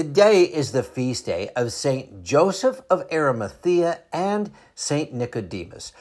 Today is the feast day of Saint Joseph of Arimathea and Saint Nicodemus.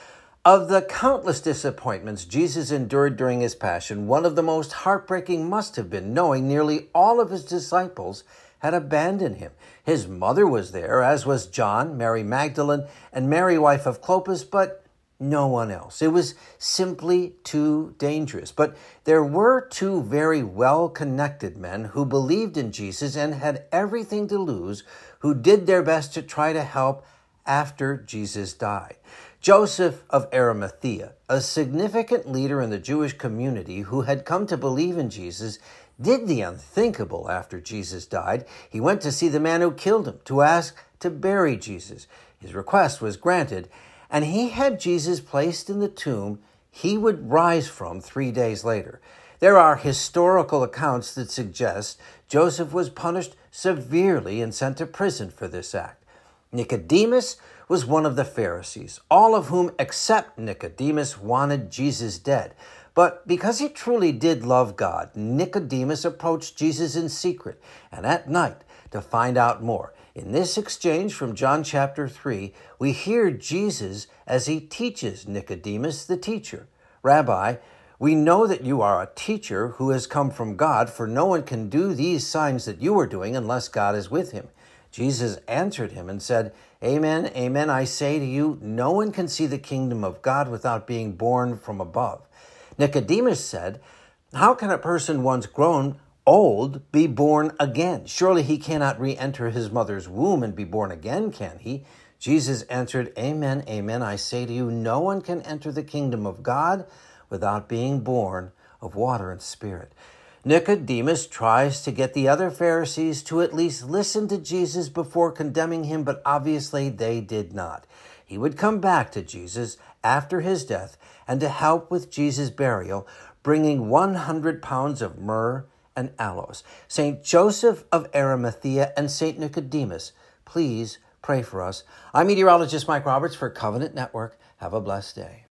Of the countless disappointments Jesus endured during his passion, one of the most heartbreaking must have been knowing nearly all of his disciples had abandoned him. His mother was there, as was John, Mary Magdalene, and Mary, wife of Clopas, but no one else. It was simply too dangerous. But there were two very well connected men who believed in Jesus and had everything to lose, who did their best to try to help after Jesus died. Joseph of Arimathea, a significant leader in the Jewish community who had come to believe in Jesus, did the unthinkable after Jesus died. He went to see the man who killed him to ask to bury Jesus. His request was granted, and he had Jesus placed in the tomb he would rise from three days later. There are historical accounts that suggest Joseph was punished severely and sent to prison for this act. Nicodemus was one of the Pharisees, all of whom, except Nicodemus, wanted Jesus dead. But because he truly did love God, Nicodemus approached Jesus in secret and at night to find out more. In this exchange from John chapter 3, we hear Jesus as he teaches Nicodemus, the teacher Rabbi, we know that you are a teacher who has come from God, for no one can do these signs that you are doing unless God is with him. Jesus answered him and said, Amen, amen, I say to you, no one can see the kingdom of God without being born from above. Nicodemus said, How can a person once grown old be born again? Surely he cannot re enter his mother's womb and be born again, can he? Jesus answered, Amen, amen. I say to you, no one can enter the kingdom of God without being born of water and spirit. Nicodemus tries to get the other Pharisees to at least listen to Jesus before condemning him, but obviously they did not. He would come back to Jesus after his death and to help with Jesus' burial, bringing 100 pounds of myrrh and aloes. St. Joseph of Arimathea and St. Nicodemus, please pray for us. I'm meteorologist Mike Roberts for Covenant Network. Have a blessed day.